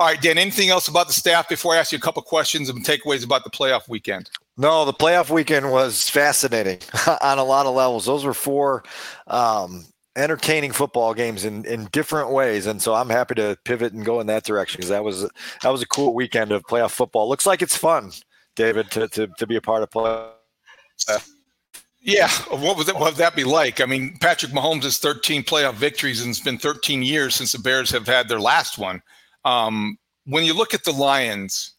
All right, Dan, anything else about the staff before I ask you a couple questions and takeaways about the playoff weekend? No, the playoff weekend was fascinating on a lot of levels. Those were four um, entertaining football games in, in different ways, and so I'm happy to pivot and go in that direction because that was that was a cool weekend of playoff football. Looks like it's fun, David, to to, to be a part of playoff. Yeah, what would that, what would that be like? I mean, Patrick Mahomes has 13 playoff victories, and it's been 13 years since the Bears have had their last one. Um, when you look at the Lions,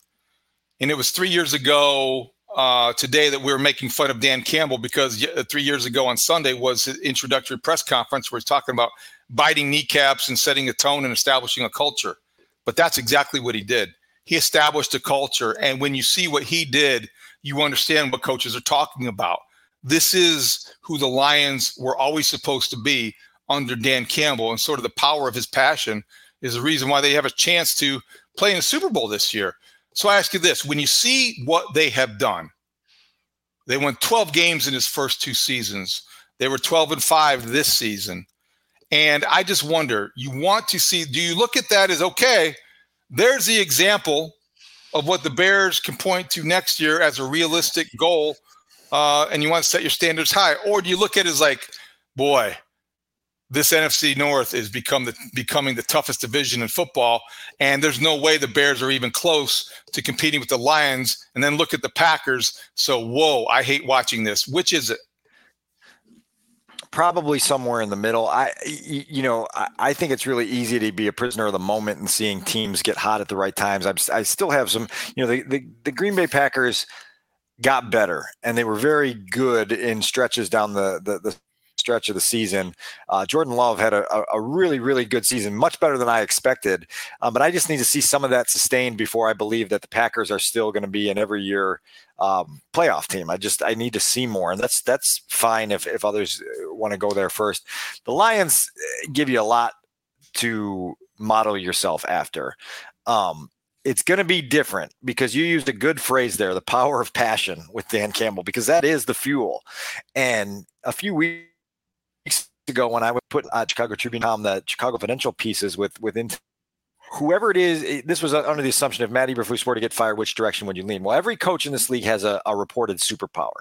and it was three years ago uh, today that we were making fun of Dan Campbell because three years ago on Sunday was his introductory press conference where he's talking about biting kneecaps and setting a tone and establishing a culture. But that's exactly what he did. He established a culture. And when you see what he did, you understand what coaches are talking about. This is who the Lions were always supposed to be under Dan Campbell and sort of the power of his passion is the reason why they have a chance to play in the Super Bowl this year. So I ask you this when you see what they have done, they won 12 games in his first two seasons. They were 12 and 5 this season. And I just wonder, you want to see, do you look at that as okay, there's the example of what the Bears can point to next year as a realistic goal, uh, and you want to set your standards high? Or do you look at it as like, boy, this NFC North is become the, becoming the toughest division in football, and there's no way the Bears are even close to competing with the Lions. And then look at the Packers. So, whoa, I hate watching this. Which is it? Probably somewhere in the middle. I, you know, I, think it's really easy to be a prisoner of the moment and seeing teams get hot at the right times. I'm, I still have some, you know, the, the, the Green Bay Packers got better and they were very good in stretches down the, the, the stretch of the season. Uh, Jordan Love had a, a, really, really good season, much better than I expected. Um, but I just need to see some of that sustained before I believe that the Packers are still going to be an every year um, playoff team. I just I need to see more, and that's that's fine if if others uh, want to go there first. The Lions uh, give you a lot to model yourself after. Um, it's going to be different because you used a good phrase there the power of passion with Dan Campbell, because that is the fuel. And a few weeks ago when I would put uh, Chicago Tribune on the Chicago Financial pieces with within whoever it is, this was under the assumption if Matt Eberflus were to get fired, which direction would you lean? Well, every coach in this league has a, a, reported superpower.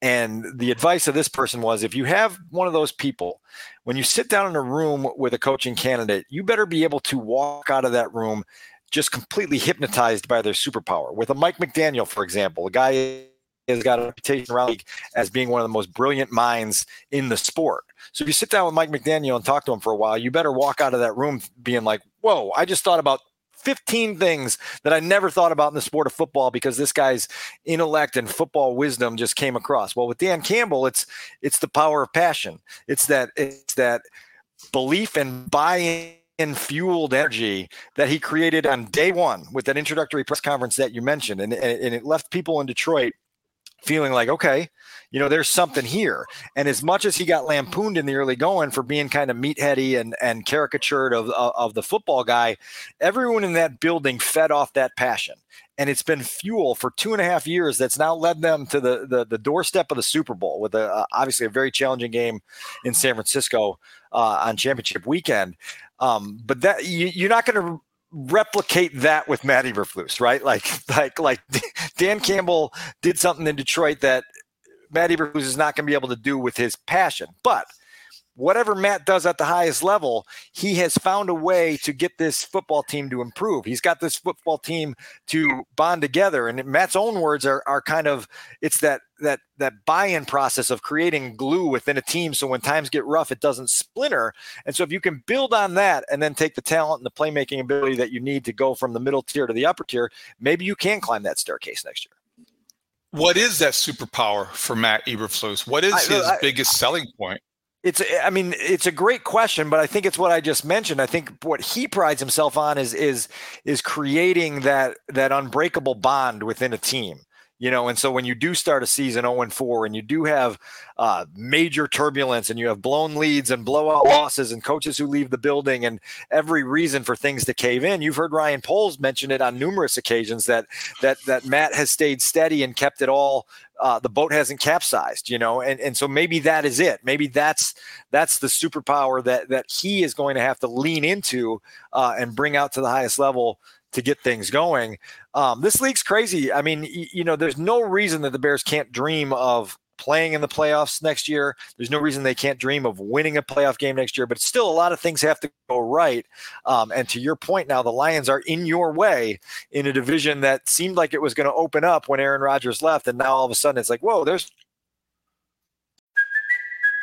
And the advice of this person was if you have one of those people, when you sit down in a room with a coaching candidate, you better be able to walk out of that room just completely hypnotized by their superpower. With a Mike McDaniel, for example, a guy has got a reputation around league as being one of the most brilliant minds in the sport. So if you sit down with Mike McDaniel and talk to him for a while, you better walk out of that room being like, whoa, I just thought about 15 things that I never thought about in the sport of football because this guy's intellect and football wisdom just came across. Well, with Dan Campbell, it's it's the power of passion. It's that it's that belief and buy-in fueled energy that he created on day one with that introductory press conference that you mentioned. And, and it left people in Detroit feeling like, okay, you know, there's something here. And as much as he got lampooned in the early going for being kind of meatheady and, and caricatured of, of, the football guy, everyone in that building fed off that passion. And it's been fuel for two and a half years that's now led them to the, the, the doorstep of the Super Bowl with a, uh, obviously a very challenging game in San Francisco uh, on championship weekend. Um, but that you, you're not going to replicate that with Matt Eberflus, right? Like, like, like Dan Campbell did something in Detroit that Matt Eberflus is not going to be able to do with his passion. But whatever Matt does at the highest level, he has found a way to get this football team to improve. He's got this football team to bond together. And Matt's own words are, are kind of it's that that that buy-in process of creating glue within a team so when times get rough it doesn't splinter and so if you can build on that and then take the talent and the playmaking ability that you need to go from the middle tier to the upper tier maybe you can climb that staircase next year what is that superpower for Matt Eberflus? What is his I, biggest selling point? It's, I mean, it's a great question, but I think it's what I just mentioned. I think what he prides himself on is is is creating that that unbreakable bond within a team you know and so when you do start a season 0 and 4 and you do have uh, major turbulence and you have blown leads and blowout losses and coaches who leave the building and every reason for things to cave in you've heard ryan poles mention it on numerous occasions that that that matt has stayed steady and kept it all uh, the boat hasn't capsized, you know, and, and so maybe that is it. Maybe that's that's the superpower that that he is going to have to lean into uh, and bring out to the highest level to get things going. Um, this league's crazy. I mean, y- you know, there's no reason that the Bears can't dream of playing in the playoffs next year. There's no reason they can't dream of winning a playoff game next year, but still a lot of things have to go right. Um, and to your point now, the Lions are in your way in a division that seemed like it was going to open up when Aaron Rodgers left. And now all of a sudden it's like, whoa, there's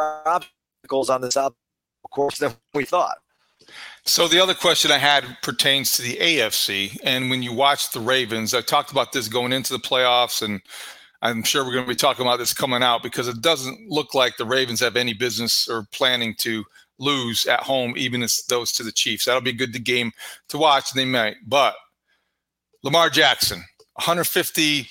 obstacles on this course than we thought. So the other question I had pertains to the AFC, and when you watch the Ravens, I talked about this going into the playoffs, and I'm sure we're going to be talking about this coming out because it doesn't look like the Ravens have any business or planning to lose at home, even as those to the Chiefs. That'll be a good game to watch, and they might. But Lamar Jackson, 150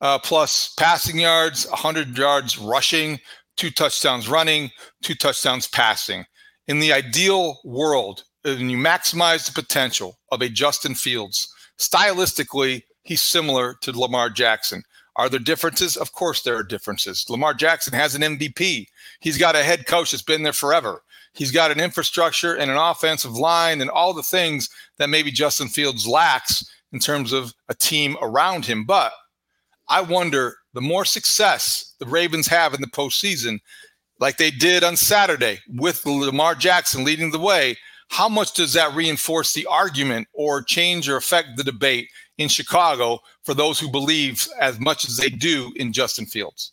uh, plus passing yards, 100 yards rushing, two touchdowns running, two touchdowns passing. In the ideal world, uh, when you maximize the potential of a Justin Fields, stylistically, he's similar to Lamar Jackson. Are there differences? Of course, there are differences. Lamar Jackson has an MVP. He's got a head coach that's been there forever. He's got an infrastructure and an offensive line and all the things that maybe Justin Fields lacks in terms of a team around him. But I wonder the more success the Ravens have in the postseason, like they did on Saturday with Lamar Jackson leading the way, how much does that reinforce the argument or change or affect the debate in Chicago for those who believe as much as they do in Justin Fields?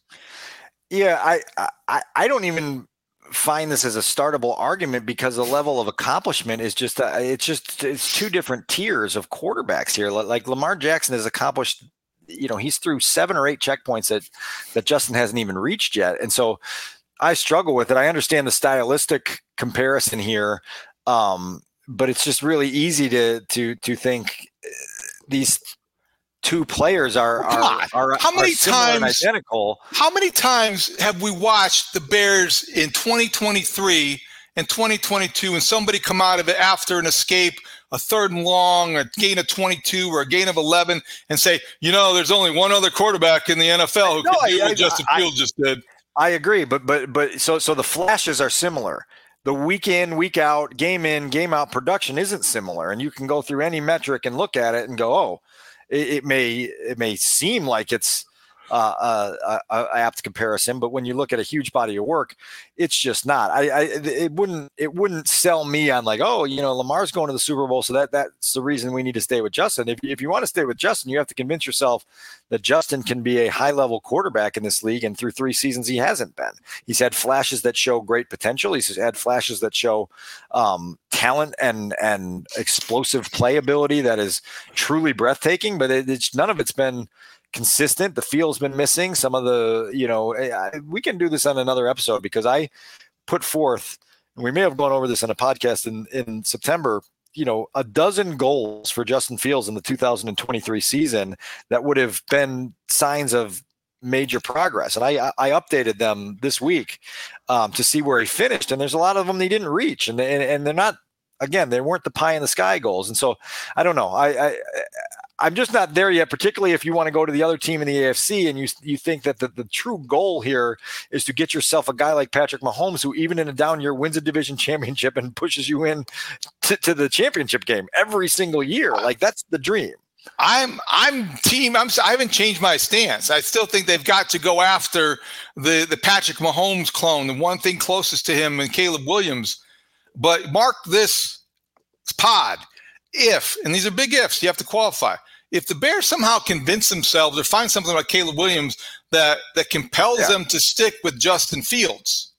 Yeah, I I, I don't even find this as a startable argument because the level of accomplishment is just uh, it's just it's two different tiers of quarterbacks here. Like Lamar Jackson has accomplished you know he's through seven or eight checkpoints that that Justin hasn't even reached yet, and so I struggle with it. I understand the stylistic comparison here, um, but it's just really easy to to to think uh, these two players are are, are, how many are times identical. How many times have we watched the Bears in 2023 and 2022 and somebody come out of it after an escape a third and long, a gain of 22 or a gain of 11, and say, you know, there's only one other quarterback in the NFL who no, can do I, what Justin I, Fields just did. I agree, but but but so so the flashes are similar. The week in, week out, game in, game out production isn't similar, and you can go through any metric and look at it and go, oh, it, it may it may seem like it's uh, uh, uh, apt comparison, but when you look at a huge body of work, it's just not. I, I, it wouldn't it wouldn't sell me on like, oh, you know, Lamar's going to the Super Bowl, so that that's the reason we need to stay with Justin. If if you want to stay with Justin, you have to convince yourself that Justin can be a high level quarterback in this league, and through three seasons he hasn't been. He's had flashes that show great potential. He's had flashes that show um, talent and and explosive playability that is truly breathtaking, but it, it's none of it's been consistent. The feel's been missing. Some of the, you know, eh, we can do this on another episode because I put forth and we may have gone over this in a podcast in, in September, you know, a dozen goals for Justin Fields in the 2023 season that would have been signs of major progress. And I I updated them this week um, to see where he finished, and there's a lot of them he didn't reach, and and, and they're not again they weren't the pie in the sky goals. And so I don't know. I, I I'm just not there yet, particularly if you want to go to the other team in the AFC and you you think that the, the true goal here is to get yourself a guy like Patrick Mahomes, who even in a down year wins a division championship and pushes you in to, to the championship game every single year. Like that's the dream. I'm I'm team. I'm I haven't changed my stance. I still think they've got to go after the the Patrick Mahomes clone, the one thing closest to him, and Caleb Williams. But mark this pod if, and these are big ifs. You have to qualify. If the Bears somehow convince themselves or find something about Caleb Williams that that compels yeah. them to stick with Justin Fields,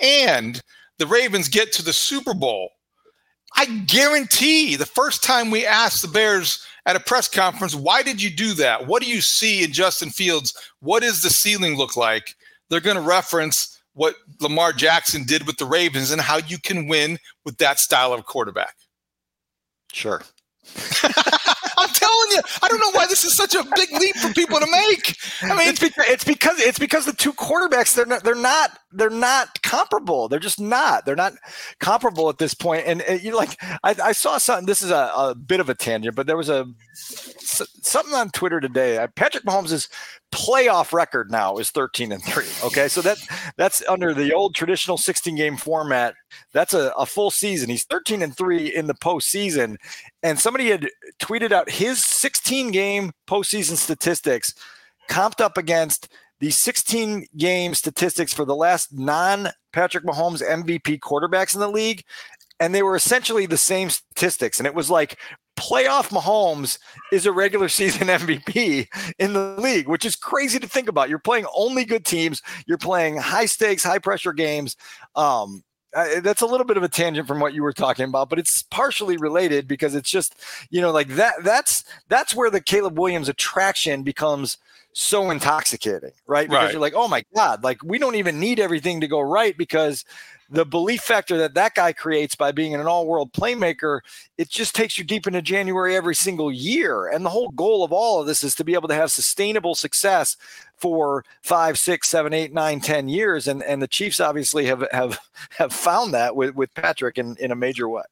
and the Ravens get to the Super Bowl, I guarantee the first time we ask the Bears at a press conference, why did you do that? What do you see in Justin Fields? What does the ceiling look like? They're going to reference what Lamar Jackson did with the Ravens and how you can win with that style of quarterback. Sure. I'm telling you, I don't know why this is such a big leap for people to make. I mean, it's because it's because it's because the two quarterbacks they're not they're not they're not comparable. They're just not. They're not comparable at this point. And, and you like I, I, saw something. This is a, a, bit of a tangent, but there was a something on Twitter today. Uh, Patrick Mahomes' playoff record now is 13 and three. Okay, so that that's under the old traditional 16 game format. That's a, a full season. He's 13 and three in the postseason, and somebody had tweeted out his 16 game postseason statistics comped up against the 16 game statistics for the last non Patrick Mahomes MVP quarterbacks in the league. And they were essentially the same statistics. And it was like playoff Mahomes is a regular season MVP in the league, which is crazy to think about. You're playing only good teams, you're playing high stakes, high pressure games. Um, uh, that's a little bit of a tangent from what you were talking about, but it's partially related because it's just, you know, like that. That's that's where the Caleb Williams attraction becomes so intoxicating, right? Because right. you're like, oh my god, like we don't even need everything to go right because the belief factor that that guy creates by being an all-world playmaker, it just takes you deep into January every single year. And the whole goal of all of this is to be able to have sustainable success for five, six, seven, eight, nine, ten years. And and the Chiefs obviously have have have found that with with Patrick in in a major way.